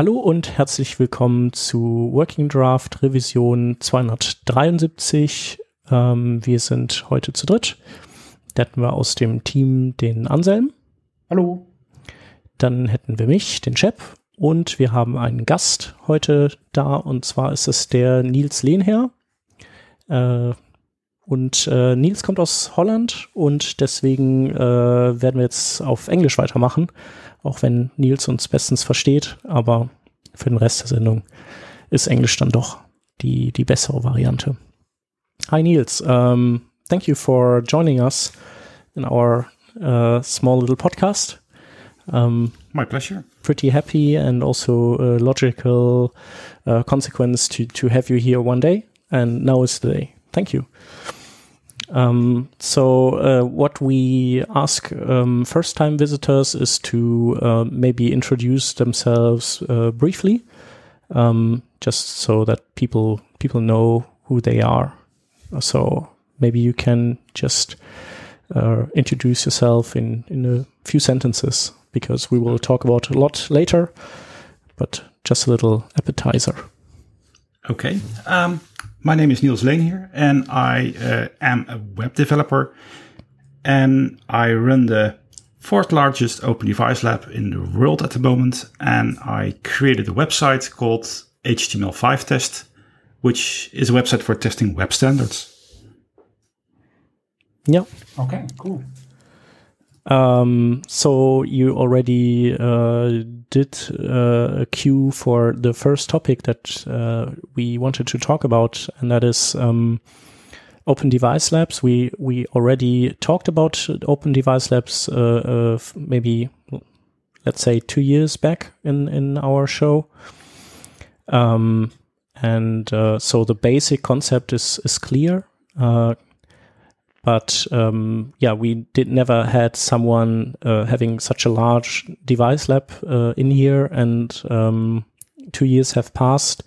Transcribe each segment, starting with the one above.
Hallo und herzlich willkommen zu Working Draft Revision 273. Ähm, wir sind heute zu dritt. Da hätten wir aus dem Team den Anselm. Hallo. Dann hätten wir mich, den Chef. Und wir haben einen Gast heute da. Und zwar ist es der Nils Lehnherr. Äh, und äh, Nils kommt aus Holland und deswegen äh, werden wir jetzt auf Englisch weitermachen, auch wenn Nils uns bestens versteht. Aber für den Rest der Sendung ist Englisch dann doch die, die bessere Variante. Hi Nils, um, thank you for joining us in our uh, small little podcast. Um, My pleasure. Pretty happy and also a logical uh, consequence to, to have you here one day. And now is the day. Thank you. Um, so, uh, what we ask um, first time visitors is to uh, maybe introduce themselves uh, briefly, um, just so that people people know who they are. So, maybe you can just uh, introduce yourself in, in a few sentences because we will talk about a lot later, but just a little appetizer. Okay. Um, my name is Niels Leenheer, and I uh, am a web developer. And I run the fourth largest open device lab in the world at the moment. And I created a website called HTML5 Test, which is a website for testing web standards. Yeah. Okay, cool. Um, so you already uh, did uh, a cue for the first topic that uh, we wanted to talk about, and that is um, Open Device Labs. We we already talked about Open Device Labs uh, maybe let's say two years back in in our show. Um, and uh, so the basic concept is is clear. Uh, but um, yeah, we did never had someone uh, having such a large device lab uh, in here, and um, two years have passed,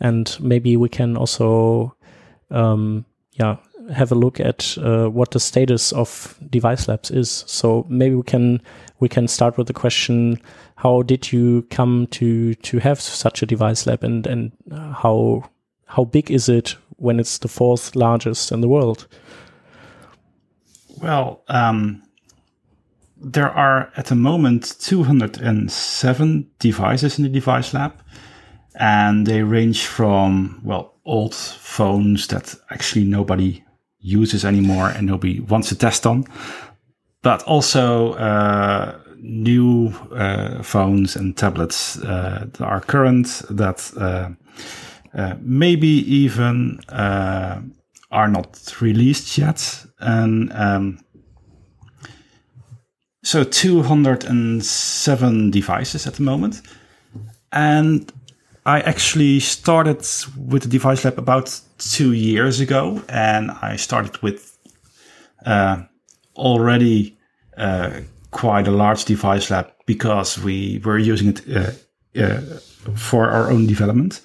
and maybe we can also um, yeah have a look at uh, what the status of device labs is. So maybe we can we can start with the question: How did you come to to have such a device lab, and and how how big is it when it's the fourth largest in the world? Well, um, there are at the moment 207 devices in the device lab, and they range from, well, old phones that actually nobody uses anymore and nobody wants to test on, but also uh, new uh, phones and tablets uh, that are current that uh, uh, maybe even uh, are not released yet. And um, so 207 devices at the moment. And I actually started with the device lab about two years ago. And I started with uh, already uh, quite a large device lab because we were using it uh, uh for our own development.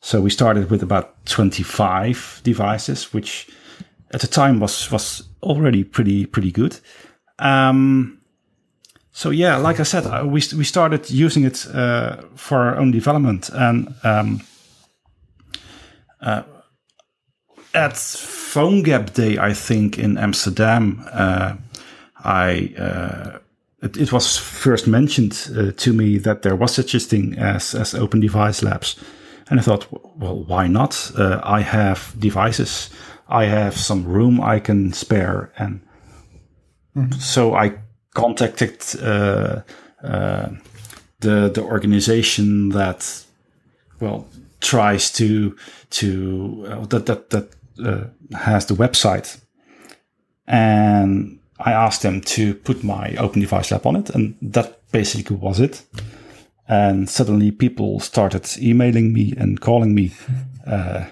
So we started with about 25 devices, which at the time was was already pretty pretty good. Um, so yeah, like I said, uh, we we started using it uh, for our own development, and um, uh, at PhoneGap Day, I think in Amsterdam, uh, I uh, it, it, was first mentioned uh, to me that there was such a thing as as Open Device Labs and I thought, well, why not? Uh, I have devices. I have some room I can spare. And mm-hmm. so I contacted uh, uh, the the organization that, well, tries to to uh, that that that uh, has the website, and I asked them to put my Open Device Lab on it, and that basically was it and suddenly people started emailing me and calling me uh,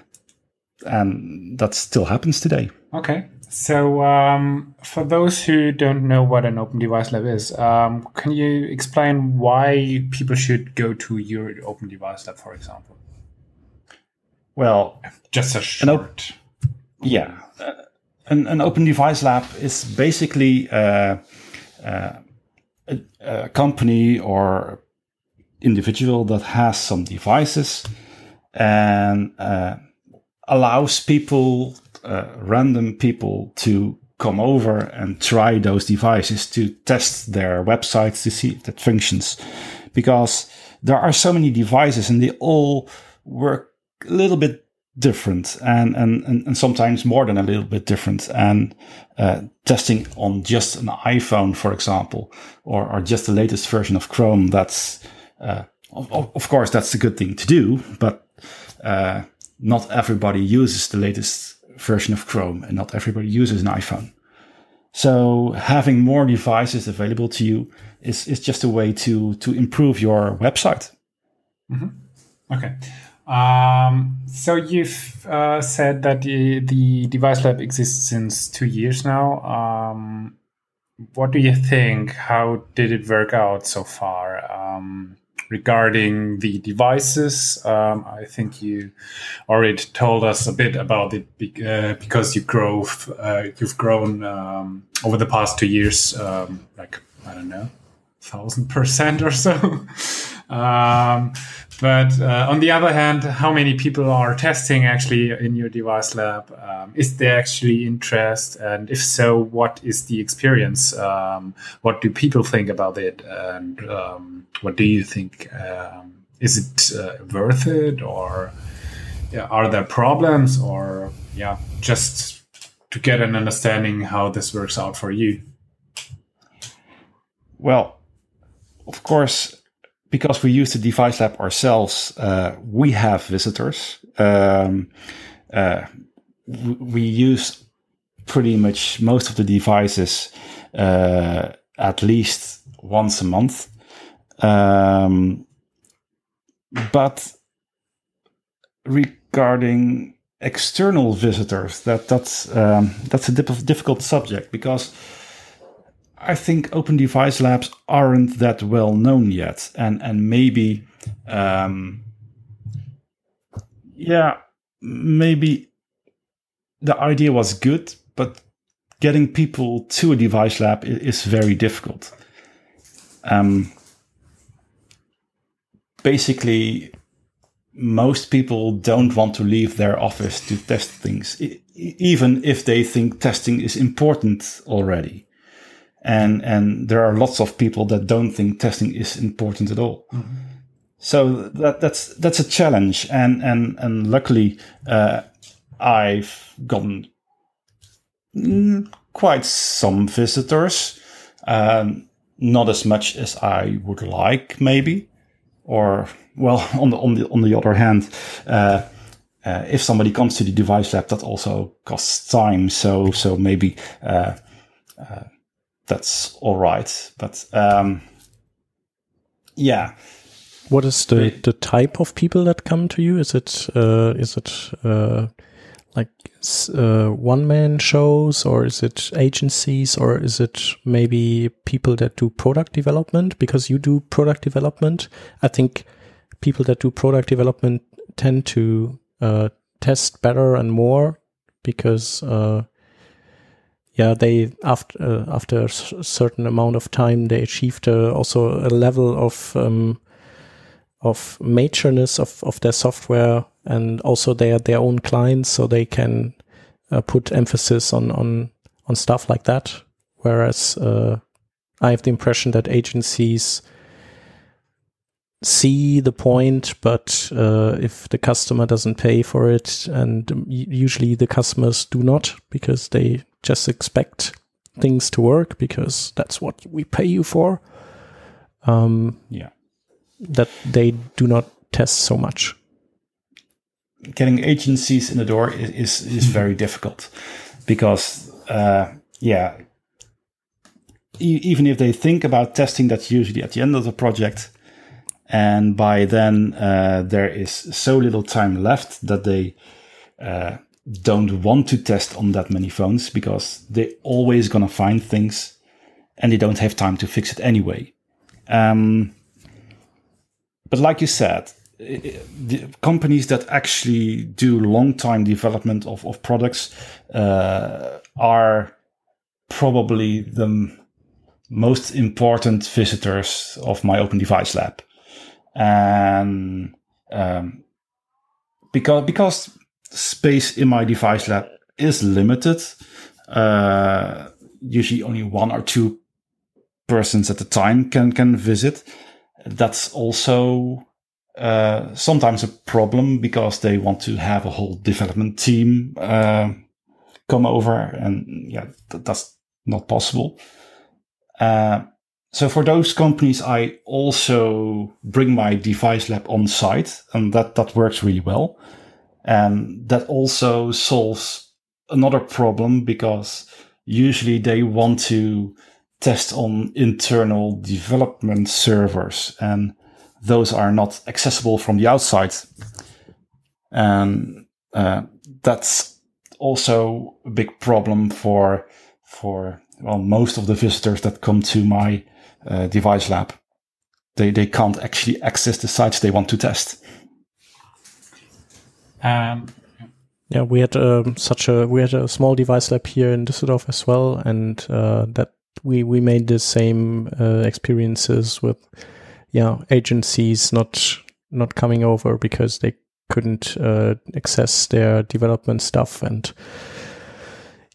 and that still happens today. Okay. So um, for those who don't know what an open device lab is um, can you explain why people should go to your open device lab for example? Well just a short. Yeah. Uh, an, an, open device lab is basically uh, uh, a, a company or individual that has some devices and uh, allows people, uh, random people, to come over and try those devices to test their websites to see if that functions. Because there are so many devices and they all work a little bit different and, and, and, sometimes more than a little bit different. And uh, testing on just an iPhone, for example, or, or just the latest version of Chrome, that's, uh, of, of, course, that's a good thing to do, but uh, not everybody uses the latest version of Chrome and not everybody uses an iPhone. So having more devices available to you is, is just a way to, to improve your website. Mm-hmm. Okay. Um, so you've uh, said that the, the device lab exists since two years now. Um, what do you think? How did it work out so far? Um, regarding the devices, um, I think you already told us a bit about it uh, because you grow, uh, you've grown um, over the past two years, um, like I don't know, thousand percent or so. Um, but uh, on the other hand, how many people are testing actually in your device lab? Um, is there actually interest? And if so, what is the experience? Um, what do people think about it? And um, what do you think? Um, is it uh, worth it? Or are there problems? Or yeah, just to get an understanding how this works out for you? Well, of course, because we use the device lab ourselves, uh, we have visitors. Um, uh, we use pretty much most of the devices uh, at least once a month. Um, but regarding external visitors, that that's um, that's a difficult subject because I think open device labs aren't that well known yet, and and maybe, um, yeah, maybe the idea was good, but getting people to a device lab is, very difficult. Um, basically, most people don't want to leave their office to test things, even if they think testing is important already and and there are lots of people that don't think testing is important at all. Mm-hmm. So that that's that's a challenge, and and and luckily uh, I've gotten mm, quite some visitors, um, not as much as I would like, maybe, or well, on the on the on the other hand. Uh, uh, if somebody comes to the device lab, that also costs time. So, so maybe uh, uh that's all right. But um, yeah. What is the, the type of people that come to you? Is it uh, is it uh, like uh, one man shows, or is it agencies, or is it maybe people that do product development? Because you do product development, I think people that do product development tend to uh, test better and more because uh, yeah, they after uh, after a certain amount of time they achieved uh, also a level of um, of matureness of, of their software and also their their own clients, so they can uh, put emphasis on on on stuff like that. Whereas uh, I have the impression that agencies see the point, but uh, if the customer doesn't pay for it, and usually the customers do not because they just expect things to work because that's what we pay you for. Um, yeah, that they do not test so much. Getting agencies in the door is is, is very difficult because uh, yeah, e- even if they think about testing, that's usually at the end of the project. And by then, uh, there is so little time left that they uh, don't want to test on that many phones because they're always going to find things and they don't have time to fix it anyway. Um, but like you said, the companies that actually do long time development of, of products uh, are probably the most important visitors of my open device lab. And um, because because space in my device lab is limited, uh, usually only one or two persons at a time can can visit. That's also uh, sometimes a problem because they want to have a whole development team uh, come over, and yeah, th- that's not possible. Uh, so for those companies, I also bring my device lab on site, and that that works really well. And that also solves another problem because usually they want to test on internal development servers and those are not accessible from the outside. And uh, that's also a big problem for for well most of the visitors that come to my uh, device lab. They they can't actually access the sites they want to test. Um, Yeah, we had um, such a we had a small device lab here in Düsseldorf as well, and uh, that we we made the same uh, experiences with yeah agencies not not coming over because they couldn't uh, access their development stuff and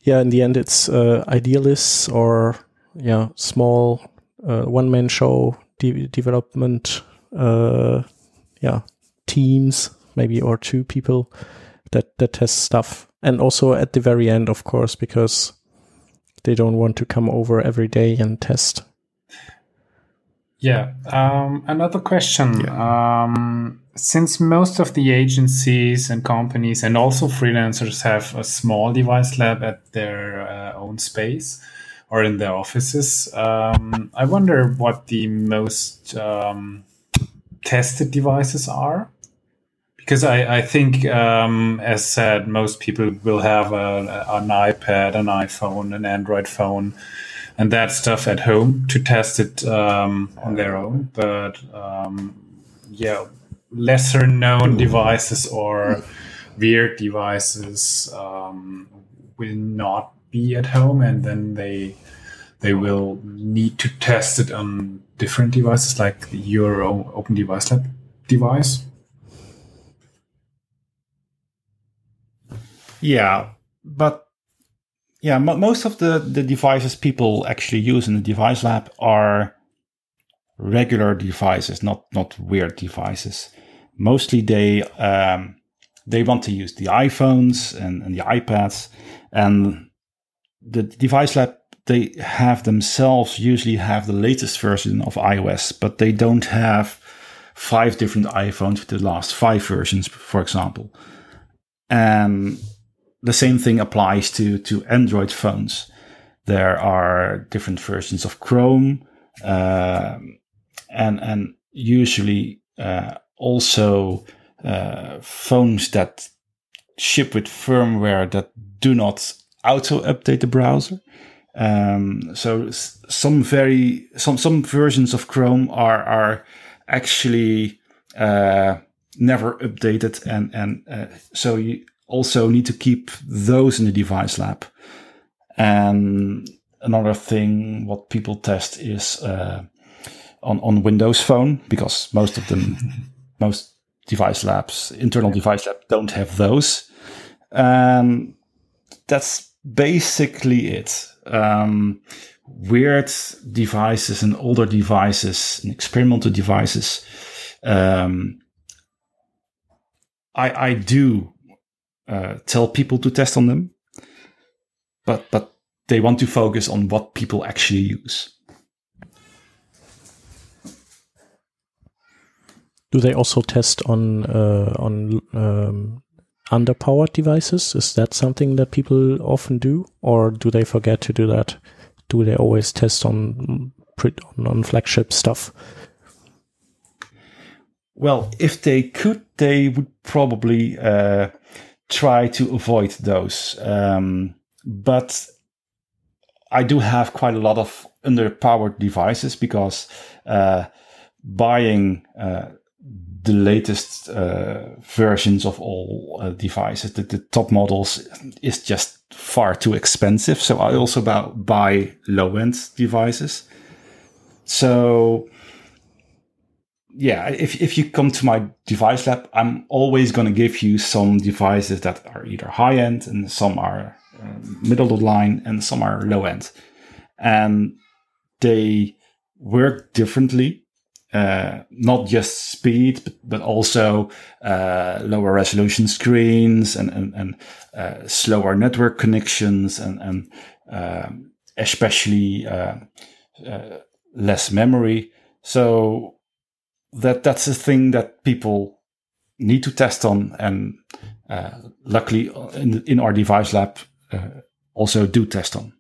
yeah in the end it's uh, idealists or yeah small uh, one man show de- development uh, yeah teams maybe or two people that that test stuff and also at the very end of course because they don't want to come over every day and test yeah. Um, another question. Um, since most of the agencies and companies and also freelancers have a small device lab at their uh, own space or in their offices, um, I wonder what the most um, tested devices are. Because I, I think, um, as said, most people will have a, an iPad, an iPhone, an Android phone and that stuff at home to test it um, on their own. But um, yeah, lesser known devices or weird devices um, will not be at home, and then they they will need to test it on different devices, like your Open Device Lab device. Yeah, but yeah, most of the, the devices people actually use in the device lab are regular devices, not not weird devices. Mostly they um, they want to use the iPhones and, and the iPads, and the device lab they have themselves usually have the latest version of iOS, but they don't have five different iPhones with the last five versions, for example. And the same thing applies to to Android phones. There are different versions of Chrome, uh, and and usually uh, also uh, phones that ship with firmware that do not auto update the browser. Um, so some very some some versions of Chrome are are actually uh, never updated, and and uh, so you also need to keep those in the device lab. And another thing, what people test is uh, on on Windows Phone because most of them, most device labs, internal device lab, don't have those. Um, that's basically it. Um, weird devices and older devices and experimental devices. Um, I I do uh, tell people to test on them, but but they want to focus on what people actually use. Do they also test on uh, on um, underpowered devices? Is that something that people often do, or do they forget to do that? Do they always test on on, flagship stuff? Well, if they could, they would probably uh, try to avoid those. Um, but I do have quite a lot of underpowered devices because uh, buying uh, the latest uh, versions of all uh, devices, the, the, top models, is just far too expensive. So I also buy, buy low end devices. So yeah, if, if you come to my device lab, I'm always going to give you some devices that are either high end and some are uh, middle of the line and some are low end. And they work differently. Uh, not just speed, but, but also uh, lower resolution screens and, and, and uh, slower network connections and, and um, especially uh, uh, less memory. So that that's a thing that people need to test on, and uh, luckily in, in our device lab also do test on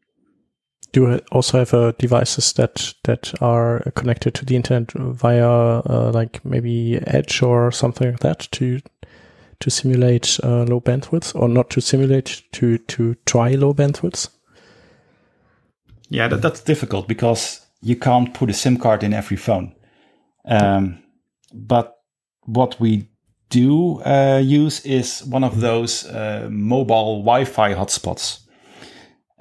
do also have uh, devices that that are connected to the internet via uh, like maybe Edge or something like that to to simulate uh, low bandwidth or not to simulate to to try low bandwidths? Yeah, that, that's difficult because you can't put a SIM card in every phone. Um, but what we do uh, use is one of those uh, mobile Wi-Fi hotspots,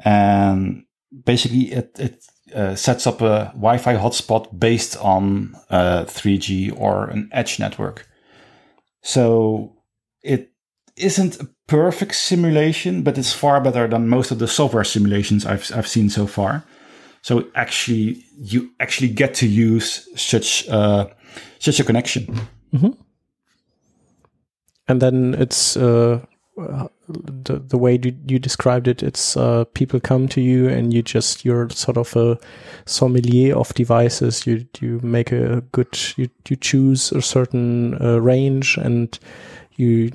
and basically it, it uh, sets up a Wi-Fi hotspot based on uh, 3G or an edge network. So it isn't a perfect simulation, but it's far better than most of the software simulations I've I've seen so far. So actually, you actually get to use such uh, such a connection. Mm-hmm. And then it's uh, the the way you, you described it, it's uh, people come to you and you just you're sort of a sommelier of devices. You you make a good you you choose a certain uh, range and you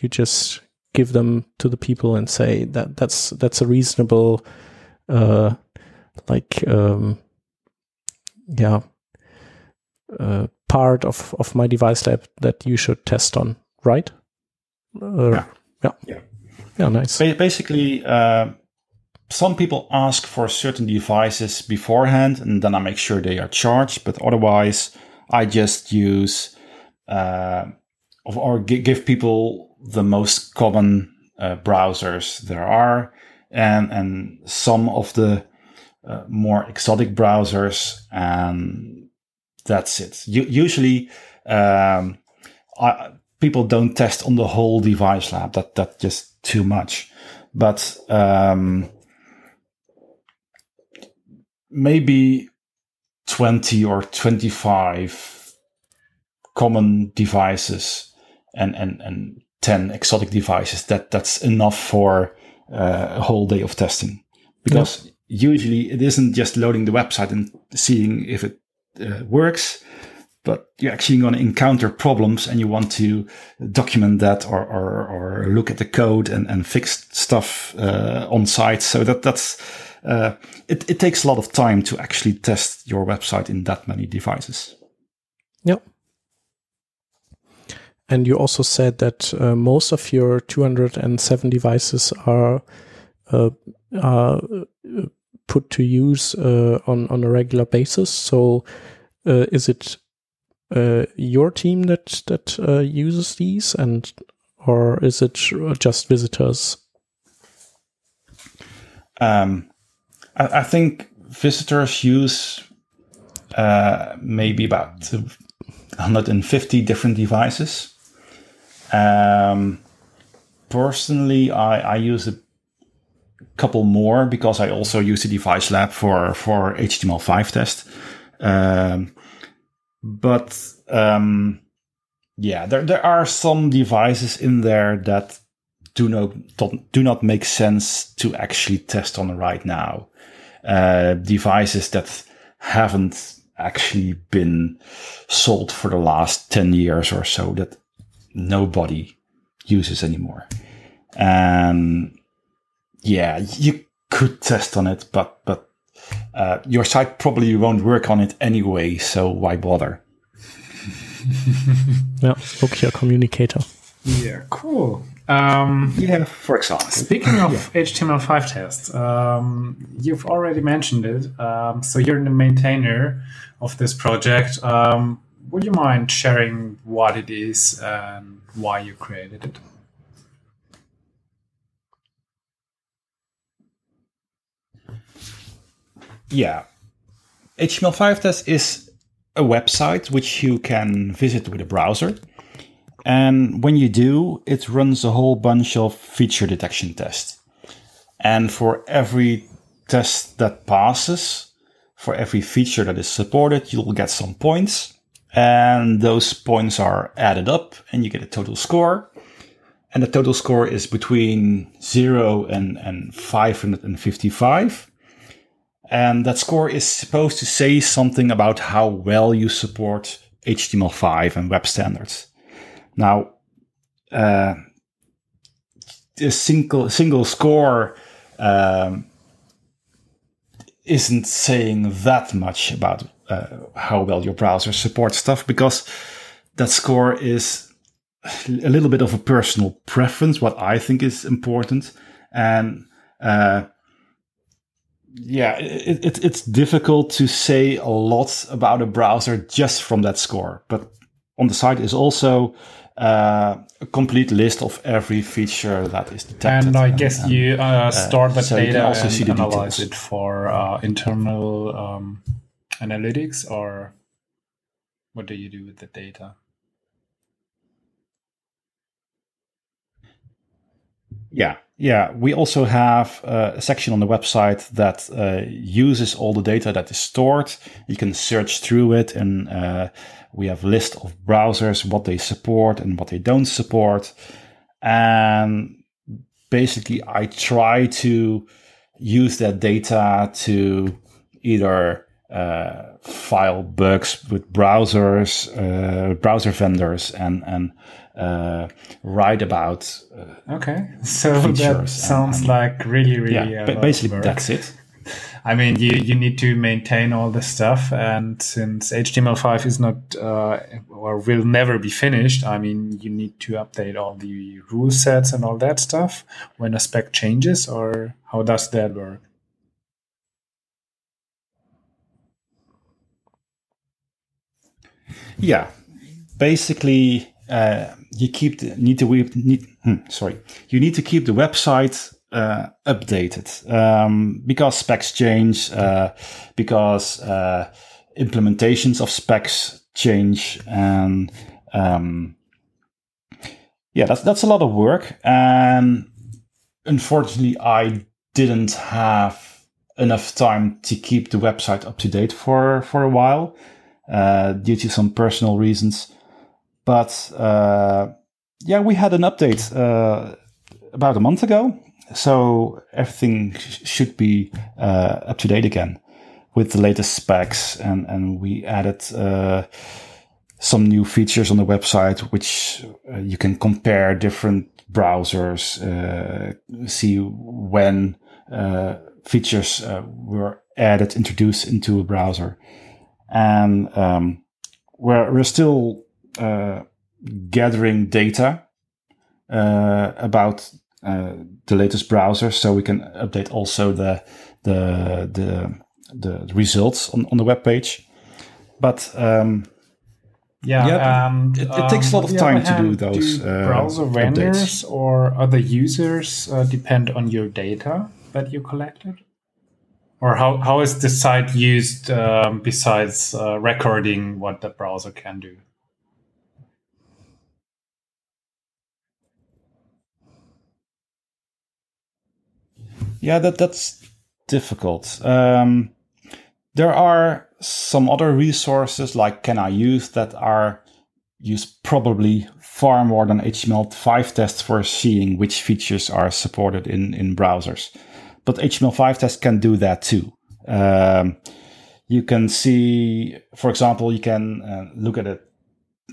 you just give them to the people and say that that's that's a reasonable uh like um yeah uh, part of of my device lab that you should test on right uh, yeah yeah. Yeah. Yeah, nice. Basically, uh, some people ask for certain devices beforehand, and then I make sure they are charged. But otherwise, I just use uh, or give people the most common uh, browsers there are, and and some of the uh, more exotic browsers, and that's it. usually, um, I people don't test on the whole device lab. That that's just too much. But um, maybe twenty or twenty five common devices and and and ten exotic devices. That that's enough for uh, a whole day of testing because. Usually, it isn't just loading the website and seeing if it uh, works but you're actually going to encounter problems and you want to document that or, or, or look at the code and, and fix stuff uh, on site. So that that's uh, it, it takes a lot of time to actually test your website in that many devices. Yep. And you also said that uh, most of your 207 devices are uh, are uh, put to use uh, on on a regular basis. So is it uh, your team that that uh, uses these, and or is it just visitors? Um, I, I think visitors use uh, maybe about 150 different devices. Um, personally, I, I use a couple more because I also use the device lab for for HTML5 test. Um, but um, yeah, there there are some devices in there that do not do not make sense to actually test on right now. Uh, devices that haven't actually been sold for the last 10 years or so that nobody uses anymore. And yeah, you could test on it, but, but uh, your site probably won't work on it anyway, so why bother? yeah, book your communicator. Yeah, cool. Um, yeah, for example. Speaking of yeah. HTML5 tests, um, you've already mentioned it. Um, so you're the maintainer of this project. Um, would you mind sharing what it is and why you created it? Yeah, HTML5 test is a website which you can visit with a browser. And when you do, it runs a whole bunch of feature detection tests. And for every test that passes, for every feature that is supported, you'll get some points. And those points are added up and you get a total score. And the total score is between 0 and, and 555. And that score is supposed to say something about how well you support HTML5 and web standards. Now, uh, a single single score um, isn't saying that much about uh, how well your browser supports stuff because that score is a little bit of a personal preference, what I think is important, and uh, yeah, it, it, it's difficult to say a lot about a browser just from that score. But on the site is also uh, a complete list of every feature that is detected. And I guess and, you uh, store that so data also and analyze it for uh, internal um, analytics, or what do you do with the data? Yeah, yeah. We also have uh, a section on the website that uh, uses all the data that is stored. You can search through it, and uh, we have list of browsers, what they support and what they don't support. And basically, I try to use that data to either uh, file bugs with browsers, uh, browser vendors, and and uh, write about. Uh, okay, so that sounds and, like really, really. Yeah, basically that's it. I mean, you, you need to maintain all the stuff, and since HTML5 is not uh, or will never be finished, I mean, you need to update all the rule sets and all that stuff when a spec changes, or how does that work? Yeah, basically, uh, you keep the, need to need hmm, sorry. You need to keep the website uh, updated um, because specs change uh, because uh, implementations of specs change and um, yeah that's that's a lot of work. And unfortunately I didn't have enough time to keep the website up to date for for a while uh, due to some personal reasons. But uh, yeah, we had an update uh, about a month ago, so everything sh- should be uh, up to date again with the latest specs, and and we added uh, some new features on the website, which uh, you can compare different browsers, see when features were added, introduced into a browser, and um, we're we're still uh, gathering data uh, about uh, the latest browser, so we can update also the the the, the results on, on the web page. But um, yeah, yeah and, it, it, takes a lot of time to do those do browser vendors updates. or other users uh, depend on your data that you collected or how, how is the site used um, besides uh, recording what the browser can do Yeah, that that's difficult. Um, there are some other resources like Can I Use that are used probably far more than HTML5 tests for seeing which features are supported in, in browsers. But HTML5 test can do that too. Um, you can see, for example, you can uh, look at it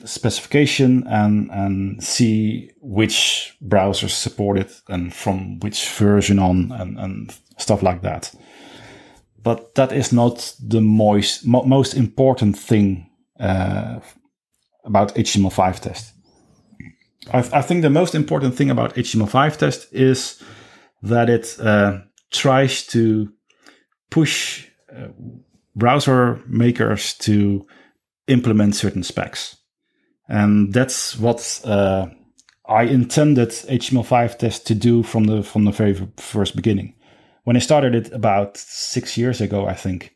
specification and and see which browsers support it and from which version on and, and stuff like that. But that is not the most mo- most important thing uh, about HTML5 test. I, I, think the most important thing about HTML5 test is that it uh, tries to push uh, browser makers to implement certain specs. And that's what uh, I intended HTML5 test to do from the from the very first beginning. When I started it about six years ago, I think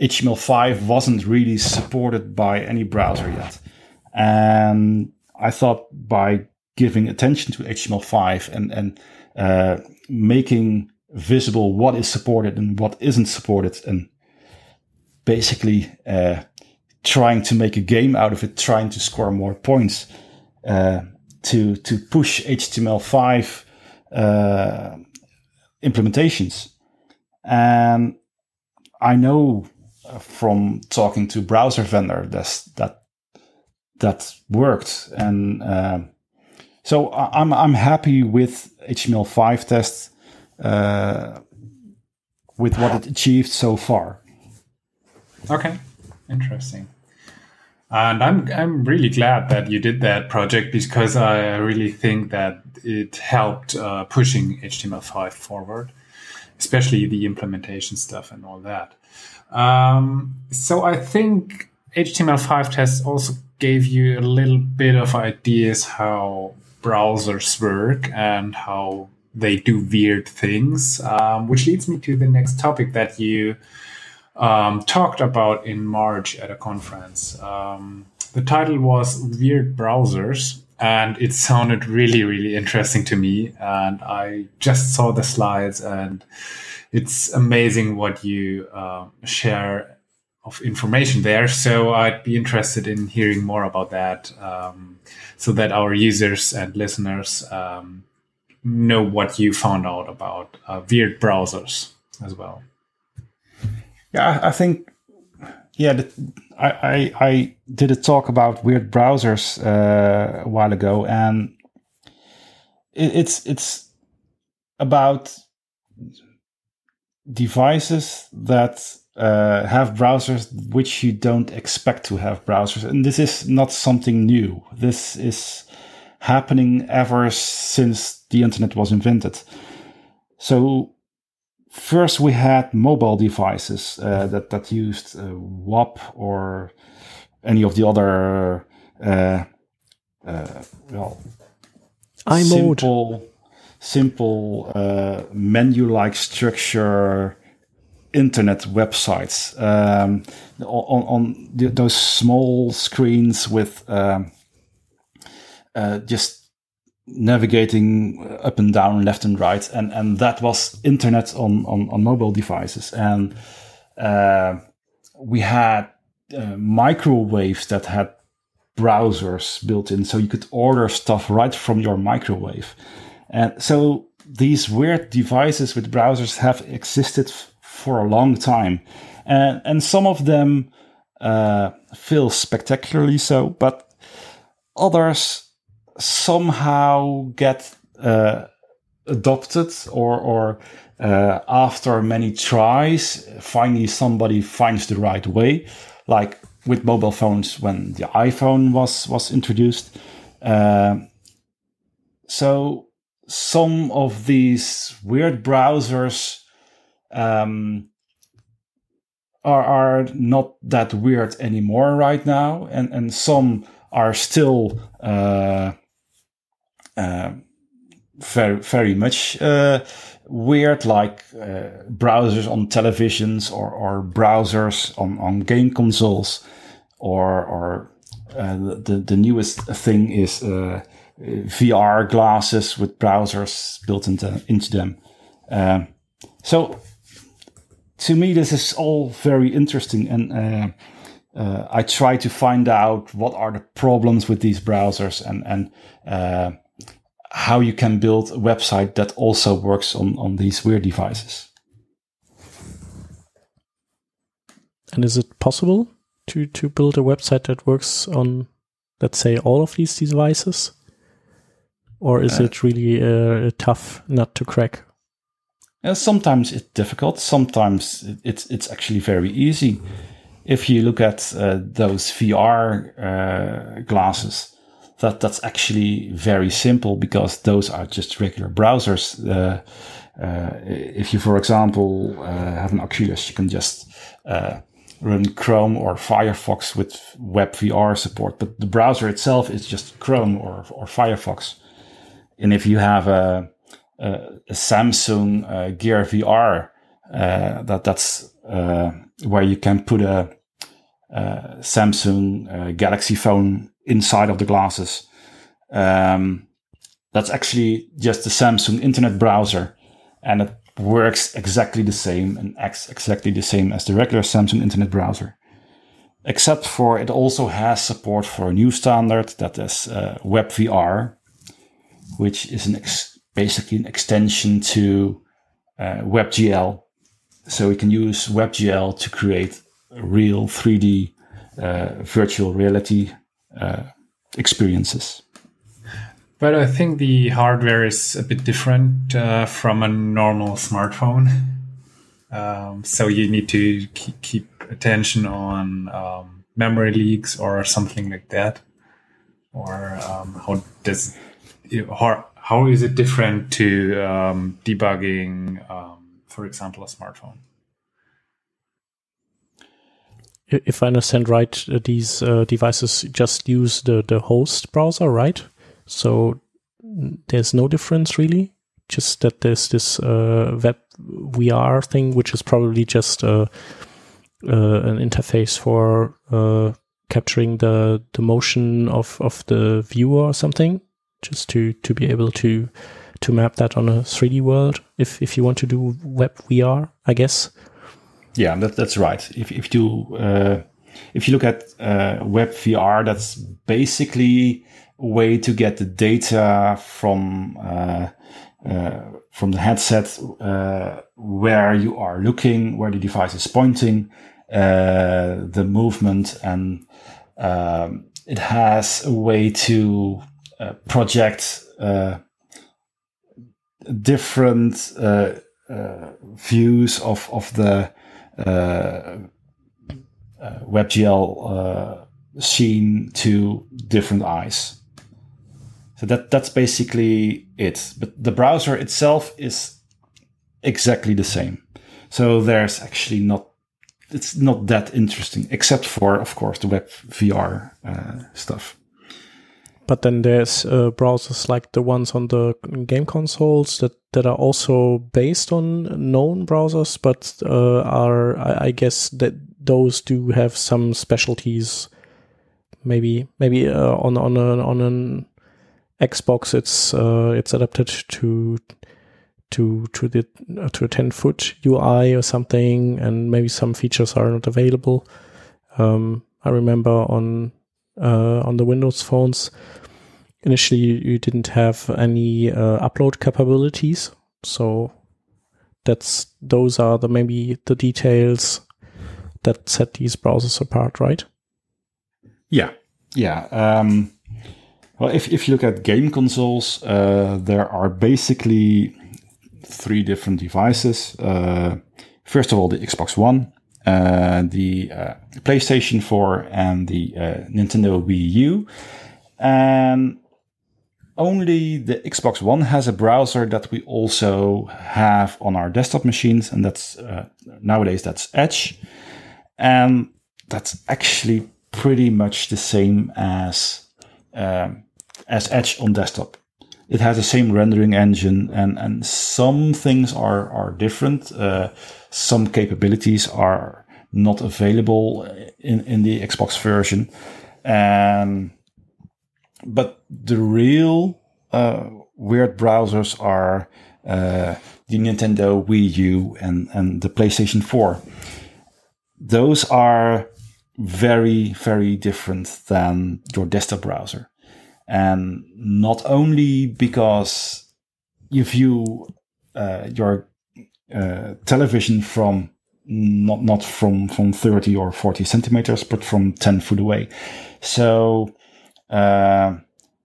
HTML5 wasn't really supported by any browser yet. And I thought by giving attention to HTML5 and, and uh, making visible what is supported and what isn't supported, and basically uh, trying to make a game out of it, trying to score more points, uh, to to push HTML5 uh, implementations. And I know from talking to browser vendors that that worked, and uh, so I'm I'm happy with HTML5 tests uh, with what it achieved so far. Okay, interesting. And I'm I'm really glad that you did that project because I really think that it helped uh, pushing HTML5 forward, especially the implementation stuff and all that. Um, so I think HTML5 tests also gave you a little bit of ideas how browsers work and how they do weird things, um, which leads me to the next topic that you um, talked about in March at a conference. Um, the title was Weird Browsers, and it sounded really, really interesting to me. And I just saw the slides, and it's amazing what you uh, share of information there. So I'd be interested in hearing more about that, um, so that our users and listeners um, know what you found out about uh, weird browsers as well. Yeah, I think yeah, the, I, I, I did a talk about weird browsers uh, a while ago, and it, it's it's about devices that uh, have browsers which you don't expect to have browsers. And this is not something new. This is happening ever since the internet was invented. So first we had mobile devices uh, that that used uh, WAP or any of the other uh, uh well iMode. simple simple uh, menu-like structure internet websites um, on, on the, those small screens with um, uh, just navigating up and down, left and right, and and that was internet on on, on mobile devices, and uh, we had uh, microwaves that had browsers built in, so you could order stuff right from your microwave, and so these weird devices with browsers have existed for a long time, and and some of them uh, feel spectacularly so, but others somehow get uh, adopted or or uh, after many tries, finally somebody finds the right way, like with mobile phones when the iPhone was was introduced. Uh, so some of these weird browsers um, are are not that weird anymore right now, and and some are still uh, very very much uh, weird, like uh, browsers on televisions or, or browsers on, on game consoles, or or uh, the the newest thing is VR glasses with browsers built into into them. Um, so to me, this is all very interesting, and uh, uh, I try to find out what are the problems with these browsers and and uh, how you can build a website that also works on on these weird devices. And is it possible to to build a website that works on, let's say, all of these devices, or is uh, it really a, a tough nut to crack? Sometimes it's difficult. Sometimes it's it's actually very easy. If you look at uh, those VR uh, glasses, that that's actually very simple because those are just regular browsers. Uh, uh, if you, for example, uh, have an Oculus, you can just run Chrome or Firefox with WebVR support, but the browser itself is just Chrome or, or Firefox. And if you have a, a, a Samsung uh, Gear VR, uh, that that's uh, where you can put a, a Samsung uh, Galaxy phone inside of the glasses. Um, that's actually just the Samsung Internet browser, and it works exactly the same and acts exactly the same as the regular Samsung Internet browser. Except for it also has support for a new standard that is uh, WebVR, which is an basically an extension to uh, WebGL. So we can use WebGL to create real 3D uh, virtual reality uh, experiences. But I think the hardware is a bit different uh, from a normal smartphone. Um, so you need to keep attention on um, memory leaks or something like that. Or um, how does how, how is it different to um, debugging, um, for example, a smartphone? If I understand right, uh, these uh, devices just use the, the host browser, right? So there's no difference really. Just that there's this uh, web VR thing, which is probably just uh, uh, an interface for uh, capturing the the motion of of the viewer or something, just to to be able to to map that on a 3D world. If if you want to do web VR, I guess. Yeah, that, that's right. If if you uh, if you look at uh, web VR, that's basically a way to get the data from uh, uh, from the headset uh, where you are looking, where the device is pointing, uh, the movement, and um, it has a way to project different views of of the Uh, uh, WebGL uh, scene to different eyes. So that that's basically it. But the browser itself is exactly the same. So there's actually not it's not that interesting, except for of course the web VR uh, stuff. But then there's uh, browsers like the ones on the game consoles that, that are also based on known browsers, but uh, are I, I, guess that those do have some specialties. Maybe maybe uh, on on a, on an Xbox, it's uh, it's adapted to to to the uh, to a 10 foot UI or something, and maybe some features are not available. Um, I remember on uh, on the Windows phones, initially you didn't have any uh, upload capabilities, so that's those are the maybe the details that set these browsers apart, right? Yeah, yeah. Um, well, if, if you look at game consoles, uh, there are basically three different devices. Uh, first of all, the Xbox One, the uh, PlayStation 4, and the uh, Nintendo Wii U. And only the Xbox One has a browser that we also have on our desktop machines, and that's uh, nowadays that's Edge, and that's actually pretty much the same as um, as Edge on desktop. It has the same rendering engine, and and some things are are different. Uh, some capabilities are not available in in the Xbox version, and but the real uh, weird browsers are uh, the Nintendo Wii U and and the PlayStation Four. Those are very very different than your desktop browser and not only because you view uh, your uh, television from not not from from 30 or 40 centimeters but from 10 foot away. So uh,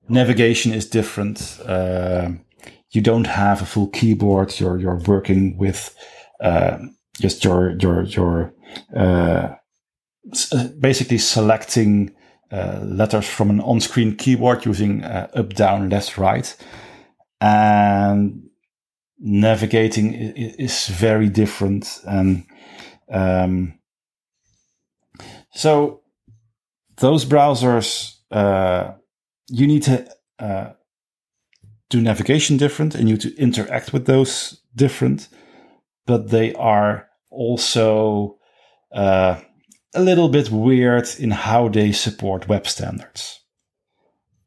navigation is different. Uh, you don't have a full keyboard. You're you're working with uh, just your your your uh, basically selecting letters from an on-screen keyboard using uh, up, down, left, right. And navigating is very different. And um, so those browsers, uh, you need to uh, do navigation different and you to interact with those different, but they are also uh, a little bit weird in how they support web standards.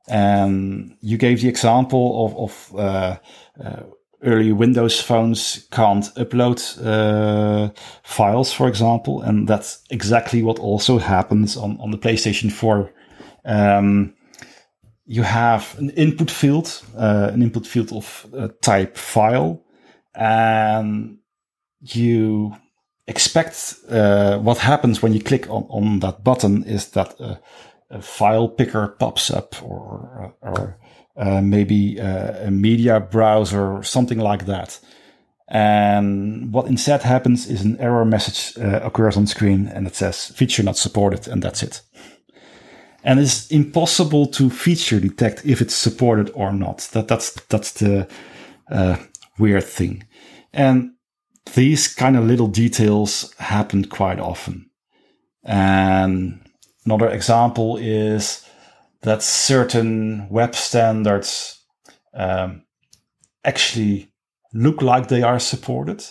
And you gave the example of, of uh, uh, early Windows phones can't upload uh, files, for example, and that's exactly what also happens on, on the PlayStation 4. Um, you have an input field, uh, an input field of uh, type file, and you expect uh, what happens when you click on, on that button is that a, file picker pops up or, or uh, maybe uh, a media browser or something like that. And what instead happens is an error message uh, occurs on screen and it says feature not supported and that's it. And it's impossible to feature detect if it's supported or not. That, that's, that's the uh, weird thing. And these kind of little details happen quite often. And another example is that certain web standards um, actually look like they are supported.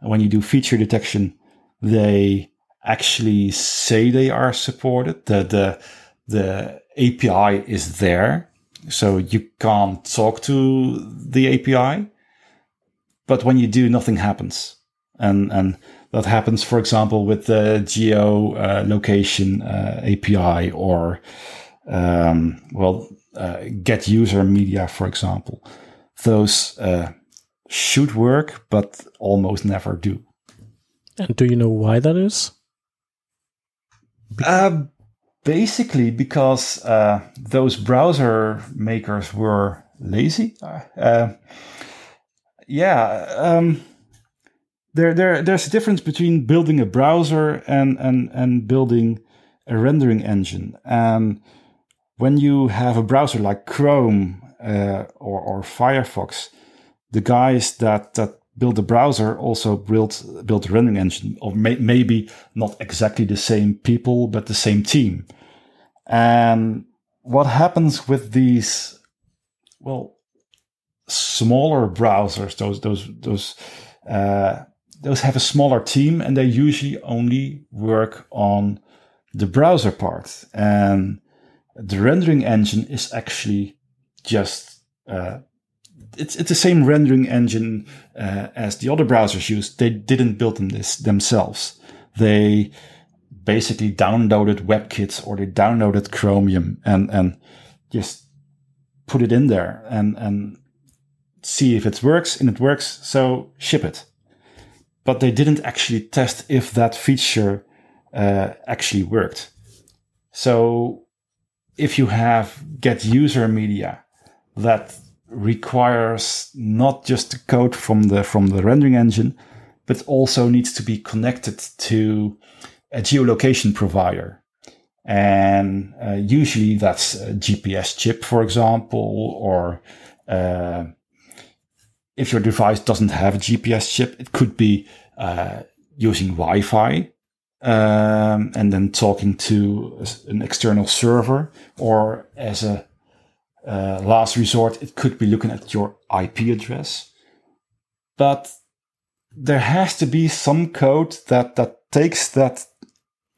When you do feature detection, they actually say they are supported. The, the, the API is there. So you can't talk to the API. But when you do, nothing happens. And, and that happens, for example, with the geo uh, location uh, API or, um, well, uh, get user media, for example. Those uh, should work, but almost never do. And do you know why that is? Uh, basically, because uh, those browser makers were lazy. Uh, yeah, um, there, there, there's a difference between building a browser and and and building a rendering engine. And when you have a browser like Chrome uh, or, or Firefox, the guys that that build the browser also built built a rendering engine, or may, maybe not exactly the same people, but the same team. And what happens with these, well, smaller browsers, those those those uh, those have a smaller team, and they usually only work on the browser part, and the rendering engine is actually just uh, it's it's the same rendering engine uh, as the other browsers use. They didn't build them this themselves. They basically downloaded WebKit or they downloaded Chromium and and just put it in there and and see if it works and it works. So ship it. But they didn't actually test if that feature uh, actually worked. So if you have get user media that requires not just the code from the from the rendering engine, but also needs to be connected to a geolocation provider. And uh, usually that's a GPS chip, for example, or uh, if your device doesn't have a GPS chip, it could be uh, using Wi-Fi um, and then talking to an external server, or as a uh, last resort, it could be looking at your IP address. But there has to be some code that, that takes that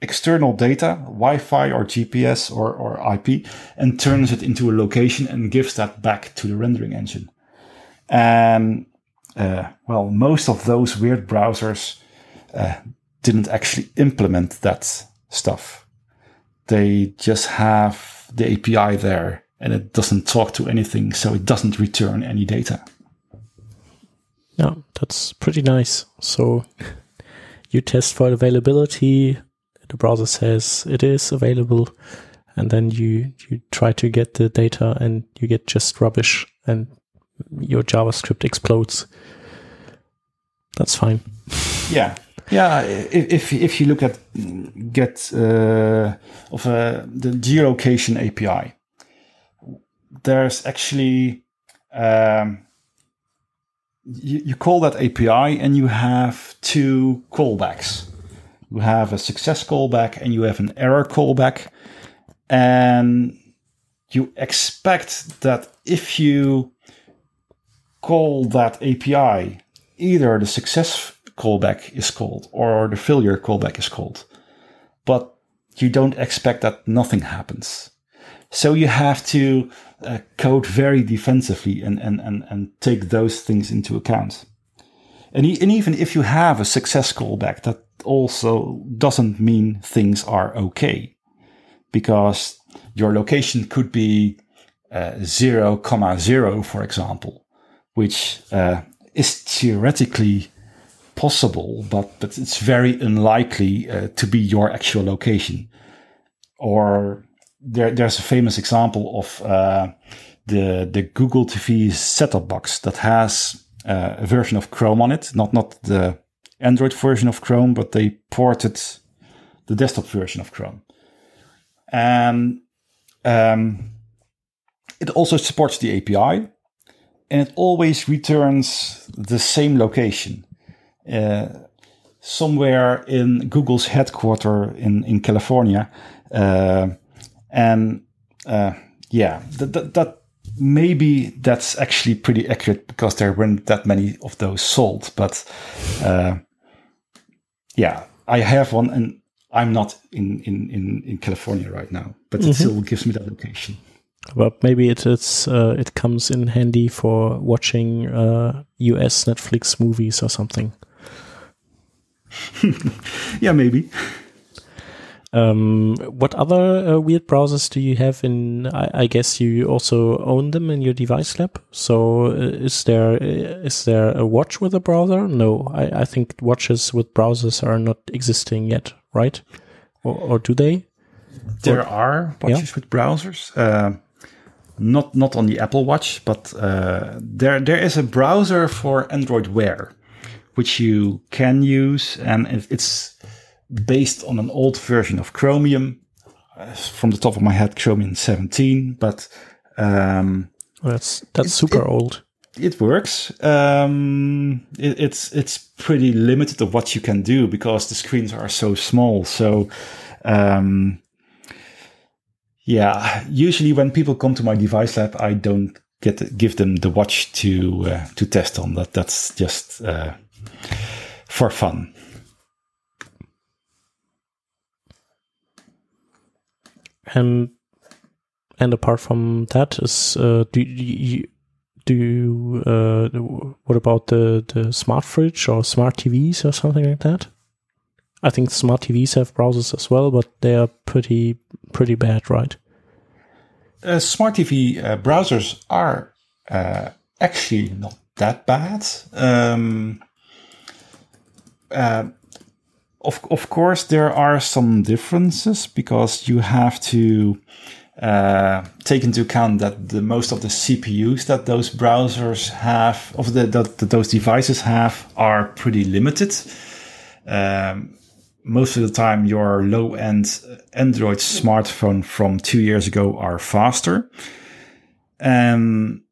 external data, Wi-Fi or GPS or, or IP, and turns it into a location and gives that back to the rendering engine. And uh, well, most of those weird browsers uh, didn't actually implement that stuff. They just have the API there and it doesn't talk to anything, so it doesn't return any data. Yeah, that's pretty nice. So you test for availability, the browser says it is available, and then you you try to get the data and you get just rubbish and your JavaScript explodes. That's fine. Yeah. Yeah, if if you look at get uh, of uh, the geolocation API, there's actually um, you, you call that API and you have two callbacks. You have a success callback and you have an error callback. And you expect that if you call that API, either the success callback is called or the failure callback is called. but you don't expect that nothing happens. So you have to uh, code very defensively and, and, and, and take those things into account. And, e- and even if you have a success callback, that also doesn't mean things are okay because your location could be uh, 0, comma 0, for example, which uh, is theoretically possible, but, but it's very unlikely uh, to be your actual location. Or there, there's a famous example of uh, the the Google TV set-top box that has uh, a version of Chrome on it, not not the Android version of Chrome, but they ported the desktop version of Chrome, and um, it also supports the API, and it always returns the same location. Uh, somewhere in Google's headquarter in, in California. Uh, and uh, yeah, that, that, that maybe that's actually pretty accurate because there weren't that many of those sold. But uh, yeah, I have one, and I'm not in in in, in California right now, but it still gives me that location. But maybe it it's uh, it comes in handy for watching uh, US Netflix movies or something. Yeah, maybe. Um, what other uh, weird browsers do you have in? I, I guess you also own them in your device lab. So uh, is there uh, there a watch with a browser? No, I, I think watches with browsers are not existing yet, right? Or, or do they? There are watches with browsers. Uh, not not on the Apple Watch, but uh, there there is a browser for Android Wear, which you can use, and it's based on an old version of Chromium. Uh, from the top of my head, Chromium 17, but um, That's that's super old. it works. Um, it, it's it's pretty limited of what you can do because the screens are so small. So, um, yeah, usually when people come to my device lab, I don't get give them the watch to uh, to test on. That that's just uh, for fun. And and apart from that, is uh, do you do you, uh, what about the the smart fridge or smart TVs or something like that? I think smart TVs have browsers as well, but they are pretty pretty bad, right? Uh, smart TV uh, browsers are uh, actually not that bad. Um, uh, of of course, there are some differences because you have to uh, take into account that the most of the CPUs that those browsers have, of the that, that those devices have, are pretty limited. Um, most of the time your low end Android smartphone from two years ago are faster. And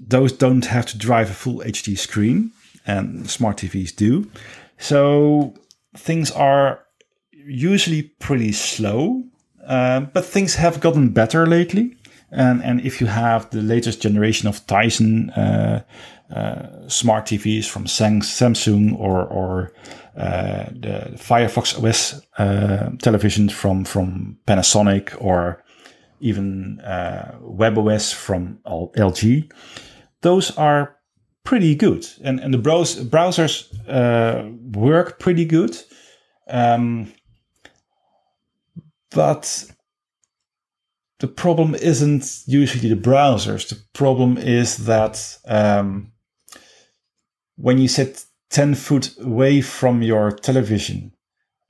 those don't have to drive a full HD screen, and smart TVs do. So things are usually pretty slow, uh, but things have gotten better lately. And, and if you have the latest generation of Tizen uh, uh, smart TVs from Samsung or, or uh, the Firefox OS uh, televisions from, from Panasonic or even uh, WebOS from LG, those are pretty good. And, and the browse, browsers uh, work pretty good. Um, but the problem isn't usually the browsers. The problem is that um, when you sit 10 foot away from your television,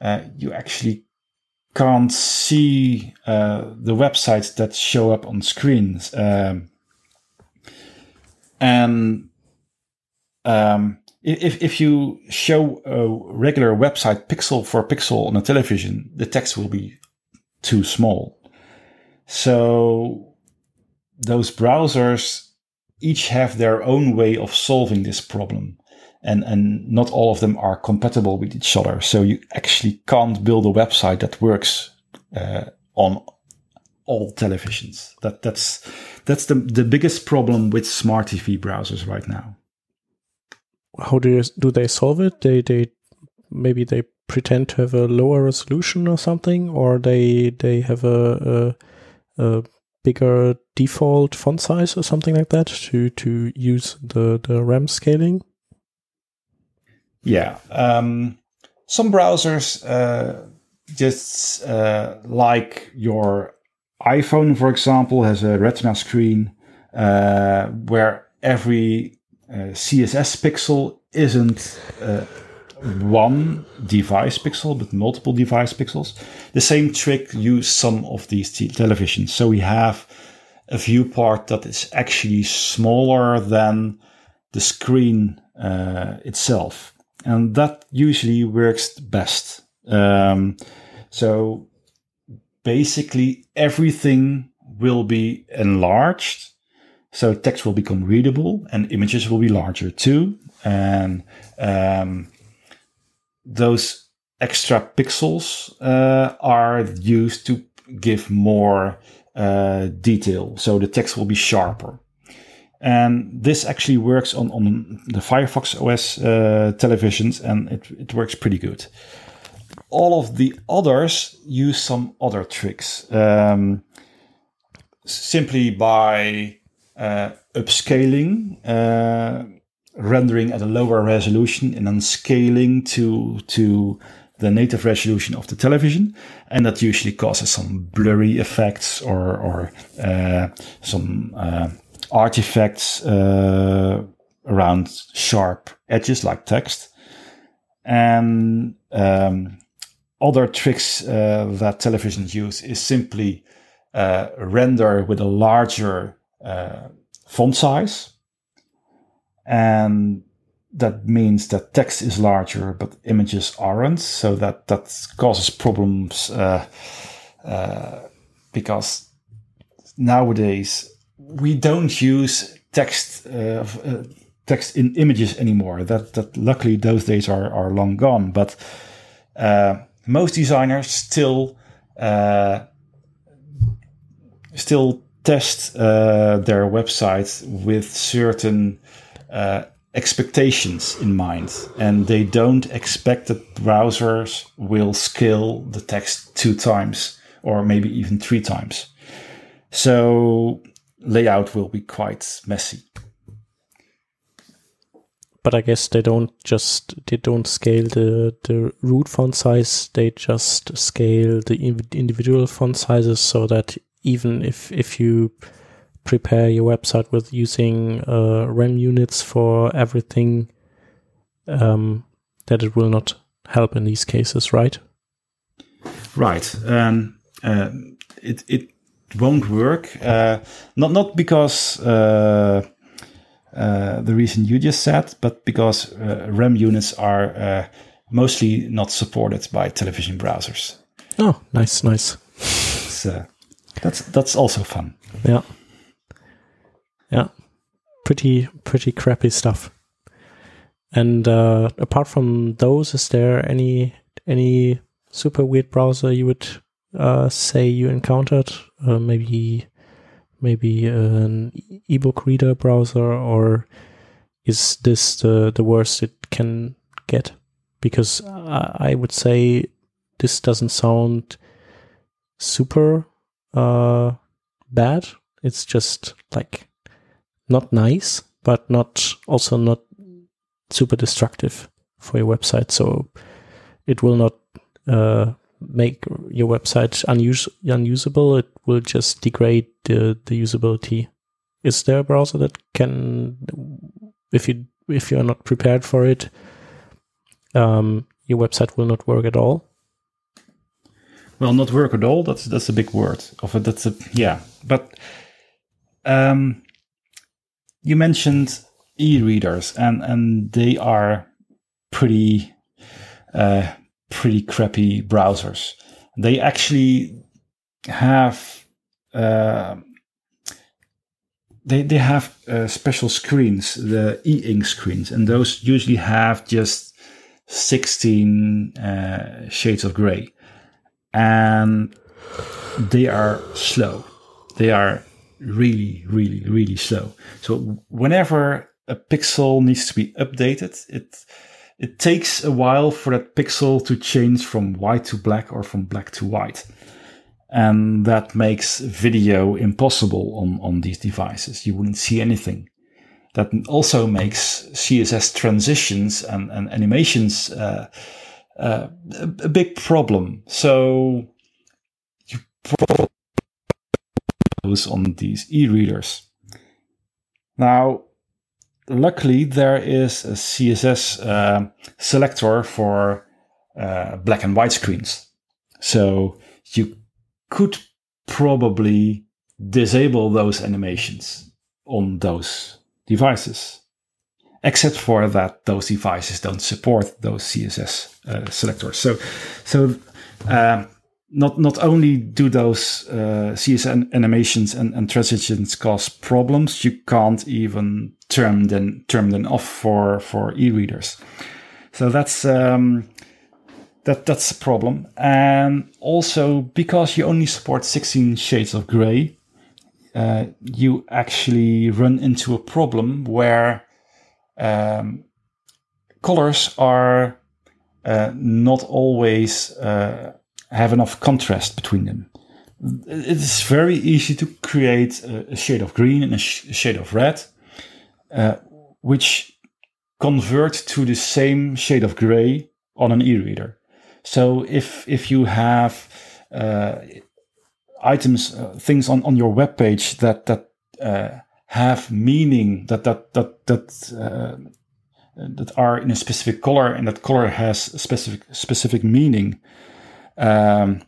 uh, you actually can't see uh, the websites that show up on screens. Um, and um, if, if you show a regular website pixel for pixel on a television, the text will be too small. So those browsers each have their own way of solving this problem. And, and not all of them are compatible with each other. So you actually can't build a website that works uh, on all televisions. That, that's, that's the, the biggest problem with smart TV browsers right now. How do you, do they solve it? They they maybe they pretend to have a lower resolution or something, or they they have a, a, a bigger default font size or something like that to to use the the rem scaling? Yeah, um, some browsers uh, just uh, like your iPhone, for example, has a Retina screen uh, where every uh, CSS pixel isn't uh, one device pixel, but multiple device pixels. The same trick use some of these televisions. So we have a viewport that is actually smaller than the screen uh, itself. And that usually works best. Um, so basically everything will be enlarged. So text will become readable and images will be larger too. And um, those extra pixels uh, are used to give more uh, detail. So the text will be sharper. And this actually works on, on the Firefox OS uh, televisions and it, it works pretty good. All of the others use some other tricks. Um, simply by uh, upscaling, uh, rendering at a lower resolution and then scaling to to the native resolution of the television, and that usually causes some blurry effects or or uh, some uh, artifacts uh, around sharp edges like text, and um, other tricks uh, that televisions use is simply uh, render with a larger uh, font size and that means that text is larger but images aren't. So that that causes problems uh, uh, because nowadays we don't use text uh, uh text in images anymore. That that luckily those days are are long gone. But uh, most designers still uh, still test their website with certain uh, expectations in mind, and they don't expect that browsers will scale the text two times or maybe even three times. So layout will be quite messy. But I guess they don't just they don't scale the the root font size. They just scale the individual font sizes so that even if if you prepare your website with using uh, rem units for everything, um, that it will not help in these cases, right? Right. Um, uh, it it won't work. Uh, not not because uh, uh the reason you just said, but because uh, rem units are uh, mostly not supported by television browsers. Oh, nice, nice. so that's that's also fun. Yeah, pretty pretty crappy stuff. And uh, apart from those, is there any any super weird browser you would uh, say you encountered? Uh, maybe maybe an ebook reader browser, or is this the the worst it can get? Because I would say this doesn't sound super uh, bad. It's just like not nice, but not also not super destructive for your website. So it will not uh, make your website unus- unusable. It will just degrade the, the usability. Is there a browser that can, if you if you are not prepared for it, um, your website will not work at all? Well, not work at all. That's that's a big word. Of that's a yeah. But um, you mentioned e-readers, and and they are pretty uh, pretty crappy browsers. They actually have uh, they they have uh, special screens, the e-ink screens, and those usually have just sixteen uh, shades of gray, and they are slow. They are really, really, really slow. So whenever a pixel needs to be updated, it it takes a while for that pixel to change from white to black or from black to white. And that makes video impossible on, on these devices. You wouldn't see anything. That also makes CSS transitions and, and animations uh, uh, a, a, big problem. So you probably on these e-readers. Now, luckily, there is a CSS uh, selector for uh, black and white screens. So you could probably disable those animations on those devices. Except for that, those devices don't support those CSS uh, selectors. So, so um, not not only do those uh, CSS animations and, and, transitions cause problems, you can't even term them term them off for for e-readers. So that's um, that that's a problem. And also because you only support 16 shades of gray, uh, you actually run into a problem where um, colors are uh, not always uh, have enough contrast between them. It's very easy to create a, shade of green and a, sh- shade of red, uh, which convert to the same shade of gray on an e-reader. So if if you have uh, items, uh, things on, on your web page that that uh, have meaning that that that that uh, that are in a specific color and that color has specific specific meaning, um,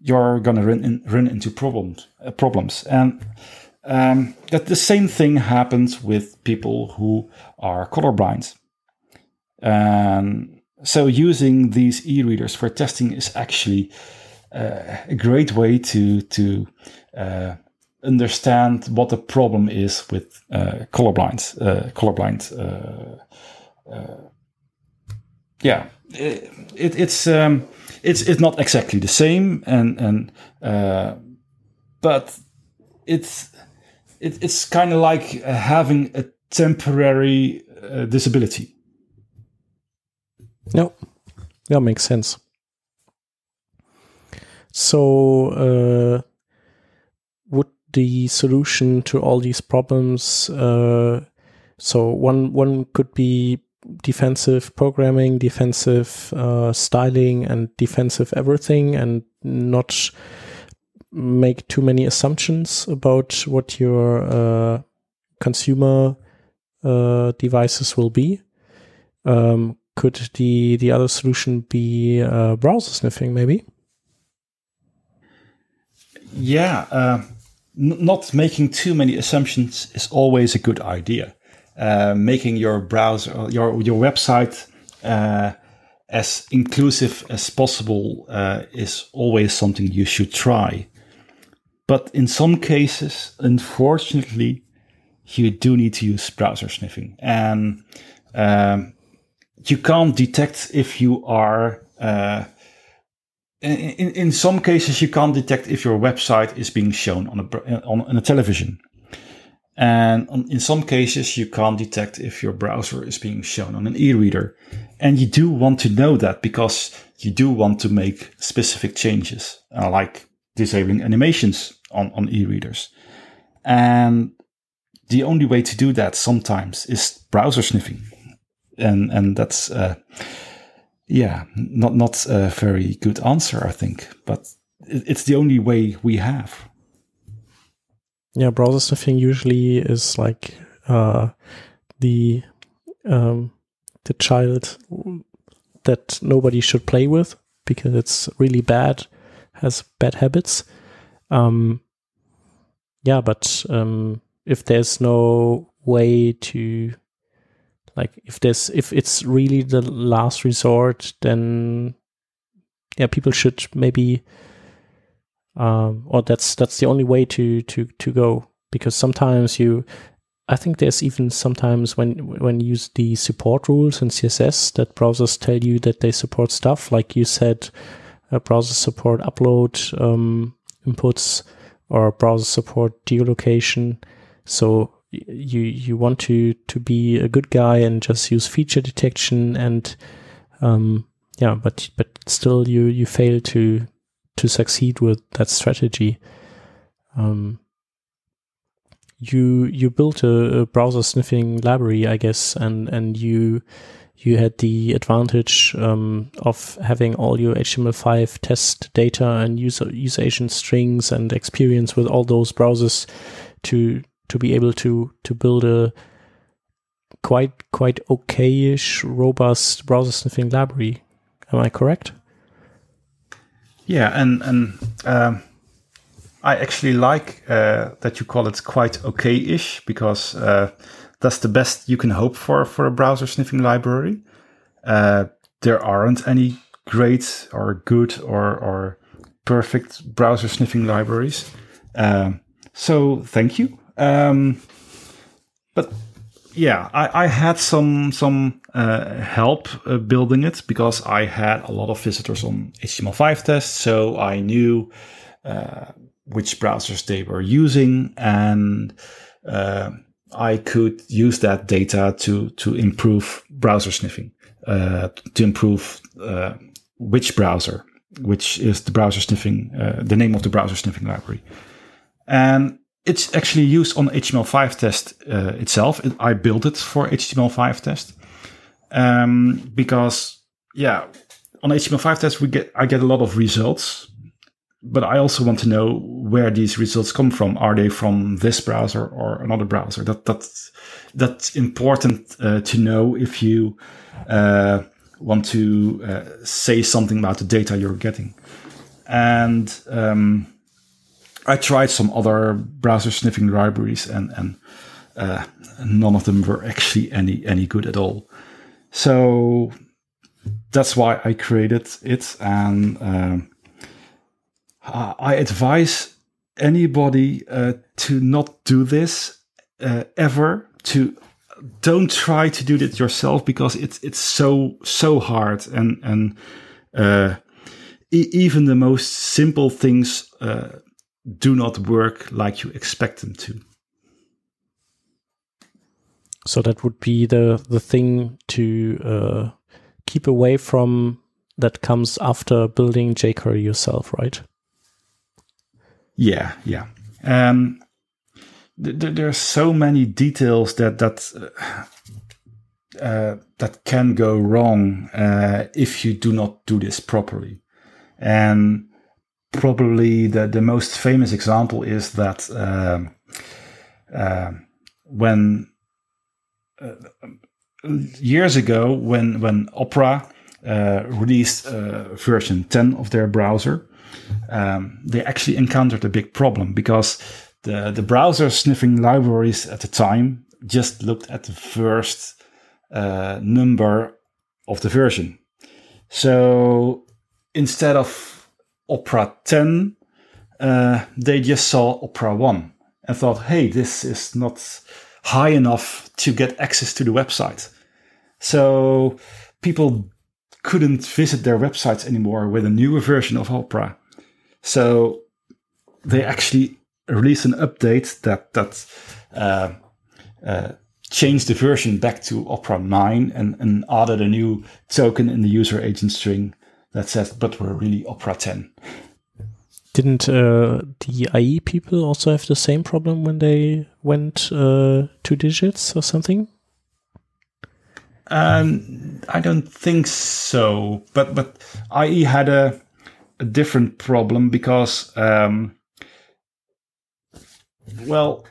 you're gonna run in, run into problems uh, problems and um, that the same thing happens with people who are colorblind. And so using these e-readers for testing is actually uh, a great way to to uh, understand what the problem is with uh, colorblind uh, colorblind. Uh, uh, yeah, it, it, it's um, it's it's not exactly the same, and and uh, but it's it, it's kind of like having a temporary uh, disability. No, that makes sense. So, uh, would the solution to all these problems? Uh, so one one could be defensive programming, defensive uh, styling, and defensive everything, and not make too many assumptions about what your uh, consumer uh, devices will be. Um, could the the other solution be uh, browser sniffing, maybe? Yeah, uh, not making too many assumptions is always a good idea. Uh, making your browser, your your website uh, as inclusive as possible uh, is always something you should try. But in some cases, unfortunately, you do need to use browser sniffing, and um, you can't detect if you are. Uh, in, in some cases, you can't detect if your website is being shown on a on, on a television. And in some cases, you can't detect if your browser is being shown on an e-reader. And you do want to know that because you do want to make specific changes, uh, like disabling animations on, on e-readers. And the only way to do that sometimes is browser sniffing. And, and that's, uh, yeah, not, not a very good answer, I think, but it's the only way we have. Yeah, browser sniffing usually is like uh, the um, the child that nobody should play with because it's really bad, has bad habits. Um, yeah, but um, if there's no way to like if there's if it's really the last resort, then yeah, people should maybe um, or that's that's the only way to to to go. Because sometimes you I think there's even sometimes when when you use the support rules in CSS that browsers tell you that they support stuff. Like you said uh, browser support upload um, inputs or browser support geolocation. So you you want to to be a good guy and just use feature detection and um, yeah, but but still you you fail to to succeed with that strategy. Um, you you built a, a, browser sniffing library, I guess, and and you you had the advantage um, of having all your HTML5 test data and user user agent strings and experience with all those browsers to to be able to to build a quite quite okayish robust browser sniffing library. Am I correct? Yeah, and and um, I actually like uh, that you call it quite okay-ish because uh, that's the best you can hope for for a browser sniffing library. Uh, there aren't any great or good or or perfect browser sniffing libraries. Um, so thank you. Um, but yeah, I, I, had some some uh, help uh, building it because I had a lot of visitors on HTML5 tests, so I knew uh, which browsers they were using, and uh, I could use that data to to improve browser sniffing, uh, to improve uh, WhichBrowser, which is the browser sniffing, the name of the browser sniffing library, and it's actually used on HTML5 test uh, itself. It, I built it for HTML5 test um, because, yeah, on HTML5 test we get I get a lot of results, but I also want to know where these results come from. Are they from this browser or another browser? That that's that's important uh, to know if you uh, want to uh, say something about the data you're getting, and um, I tried some other browser sniffing libraries, and and uh, none of them were actually any any good at all. So that's why I created it, and um, I advise anybody uh, to not do this uh, ever. To don't try to do it yourself because it's it's so so hard and and uh, e even the most simple things uh, do not work like you expect them to. So that would be the the thing to uh, keep away from that comes after building jQuery yourself, right? Yeah, yeah. Um, th- th- there's so many details that that uh, uh, that can go wrong uh, if you do not do this properly, and probably the, the most famous example is that uh, when uh, years ago, when when Opera uh, released uh, version 10 of their browser, um, they actually encountered a big problem because the the browser sniffing libraries at the time just looked at the first uh, number of the version. So instead of Opera 10, uh, they just saw Opera 1 and thought, hey, this is not high enough to get access to the website. So people couldn't visit their websites anymore with a newer version of Opera. So they actually released an update that that uh, uh, changed the version back to Opera 9 and, and added a new token in the user agent string that says, but we're really Opera 10. Didn't uh, the IE people also have the same problem when they went uh, two digits or something? Um, I don't think so, but but IE had a a different problem because um, well,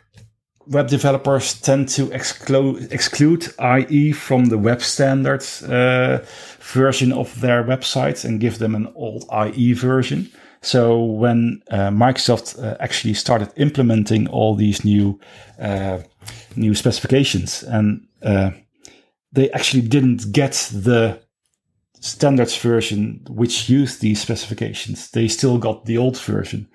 web developers tend to exclude exclude IE from the web standards uh, version of their websites and give them an old IE version. So when uh, Microsoft uh, actually started implementing all these new uh, new specifications, and uh, they actually didn't get the standards version which used these specifications, they still got the old version.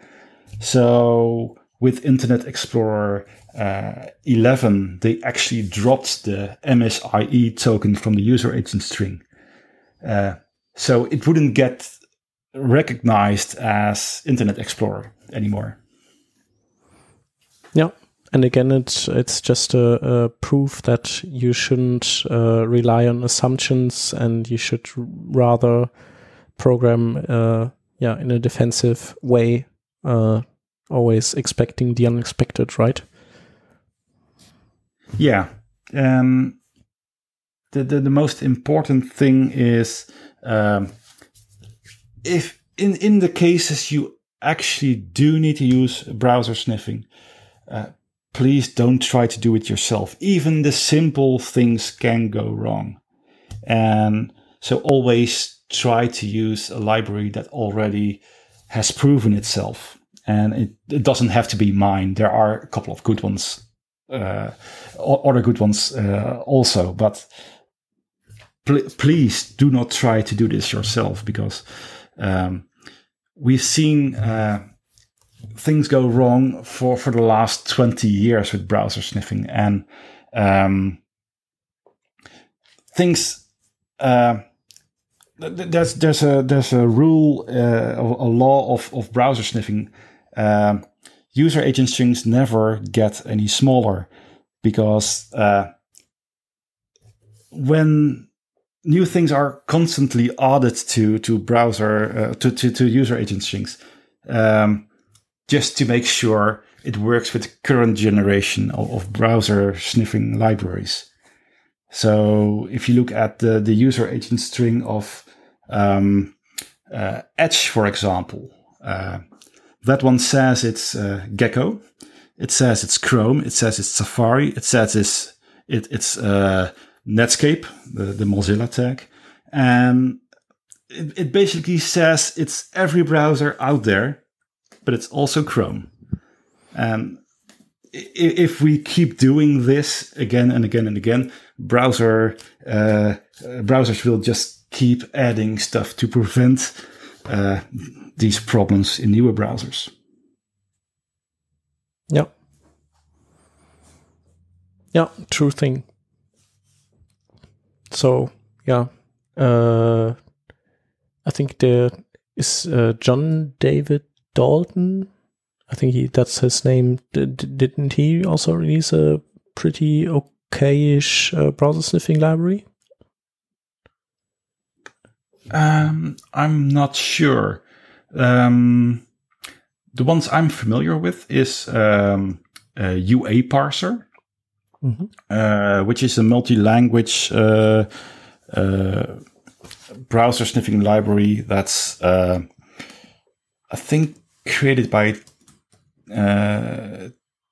So with Internet Explorer uh, 11, they actually dropped the MSIE token from the user agent string. Uh, so it wouldn't get recognized as Internet Explorer anymore. Yeah. and again, it's it's just a, a proof that you shouldn't uh, rely on assumptions, and you should rather program, uh, yeah, in a defensive way, uh, always expecting the unexpected, right? Yeah. Um, the, the the most important thing is um, if in in the cases you actually do need to use browser sniffing. Uh, please don't try to do it yourself. Even the simple things can go wrong. And so always try to use a library that already has proven itself. And it, it doesn't have to be mine. There are a couple of good ones, uh, other good ones uh, also. But pl- please do not try to do this yourself because um, we've seen uh, things go wrong for, for the last 20 years with browser sniffing and um, things uh, there's there's a there's a rule uh, a law of, of browser sniffing um, user agent strings never get any smaller because uh, when new things are constantly added to to browser uh, to, to to user agent strings um, just to make sure it works with current generation of, of browser sniffing libraries. So if you look at the, the user agent string of um, uh, Edge, for example, uh, that one says it's uh, Gecko. It says it's Chrome. It says it's Safari. It says it's it, it's uh, Netscape, the, the Mozilla tag, and it, it basically says it's every browser out there but it's also Chrome. And if we keep doing this again and again and again, browser uh, browsers will just keep adding stuff to prevent uh, these problems in newer browsers. Yeah. Yeah, true thing. So yeah, uh, I think there is uh, John David Dalton. I think he that's his name. Did, didn't he also release a pretty okayish uh, browser sniffing library? Um, I'm not sure. Um, the ones I'm familiar with is um, UA parser, mm-hmm. uh, which is a multi-language uh, uh, browser sniffing library that's, uh, I think, created by uh,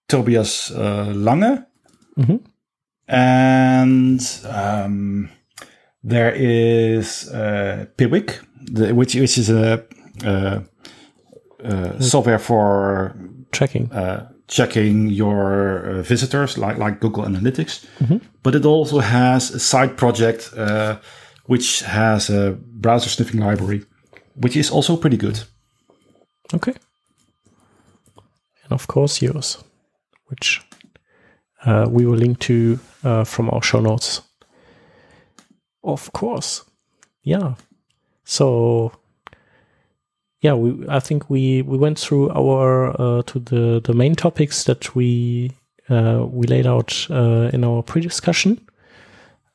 Tobias uh, Lange. Mm-hmm. And um, there is uh, Piwik, the, which, which is a software for tracking uh, checking your uh, visitors, like like Google Analytics. Mm-hmm. But it also has a side project uh, which has a browser sniffing library, which is also pretty good. Okay. And of course, yours, which uh, we will link to uh, from our show notes. Of course. Yeah. So yeah, we I think we we went through our uh, to the the main topics that we uh, we laid out uh, in our pre-discussion.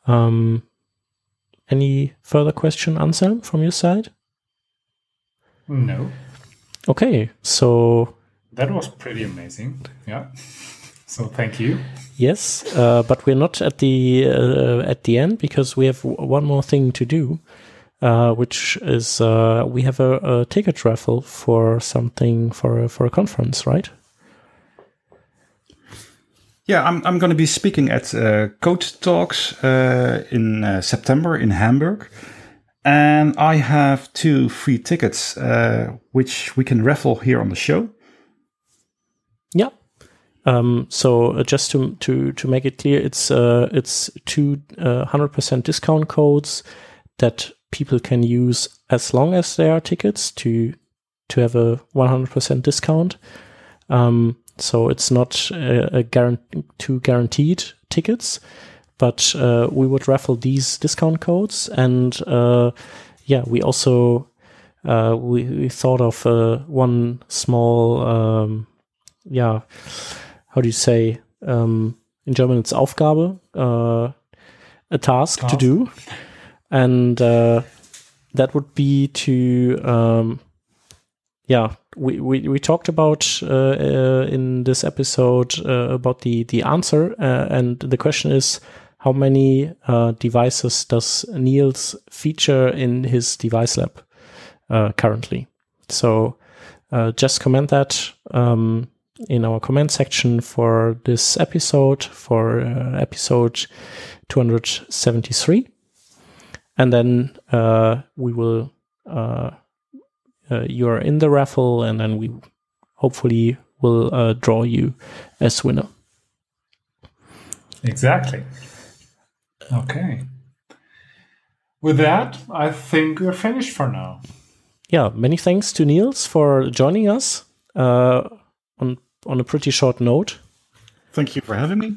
Um, any further question, Anselm, from your side? No. Okay, so that was pretty amazing. Yeah. So thank you. Yes, uh, but we're not at the uh, at the end because we have one more thing to do, uh, which is uh, we have a, a, ticket raffle for something for a, for a conference, right? Yeah, I'm I'm going to be speaking at uh, Code Talks uh, in September in Hamburg. And I have two free tickets, uh, which we can raffle here on the show. Yeah. Um, so uh, just to to to make it clear, it's uh, it's two uh, hundred percent discount codes that people can use as long as there are tickets to to have a one hundred percent discount. Um, so it's not a, a two guaranteed tickets but uh, we would raffle these discount codes and uh, yeah we also uh, we, we, thought of uh, one small um, yeah how do you say um, in German? It's Aufgabe, uh, a task, Task. to do, and uh, that would be to um, yeah. We, we, we talked about uh, uh, in this episode uh, about the the answer, uh, and the question is how many uh, devices does Niels feature in his device lab currently? So just comment that um, in our comment section for this episode, for episode 273. And then uh, we will, uh, uh, you are in the raffle, and then we hopefully will uh, draw you as winner. Exactly. Okay. With that, I think we're finished for now. yeah, many thanks to Niels for joining us uh, on on a pretty short note. Thank you for having me.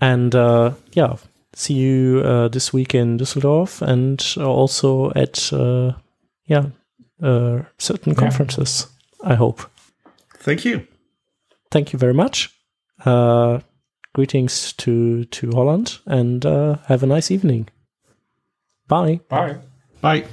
And uh, yeah, see you uh, this week in Düsseldorf and also at uh, yeah uh, certain Yeah. conferences. I hope. Thank you. Thank you very much. Uh, greetings to to Holland and uh, have a nice evening. Bye. Bye. Bye.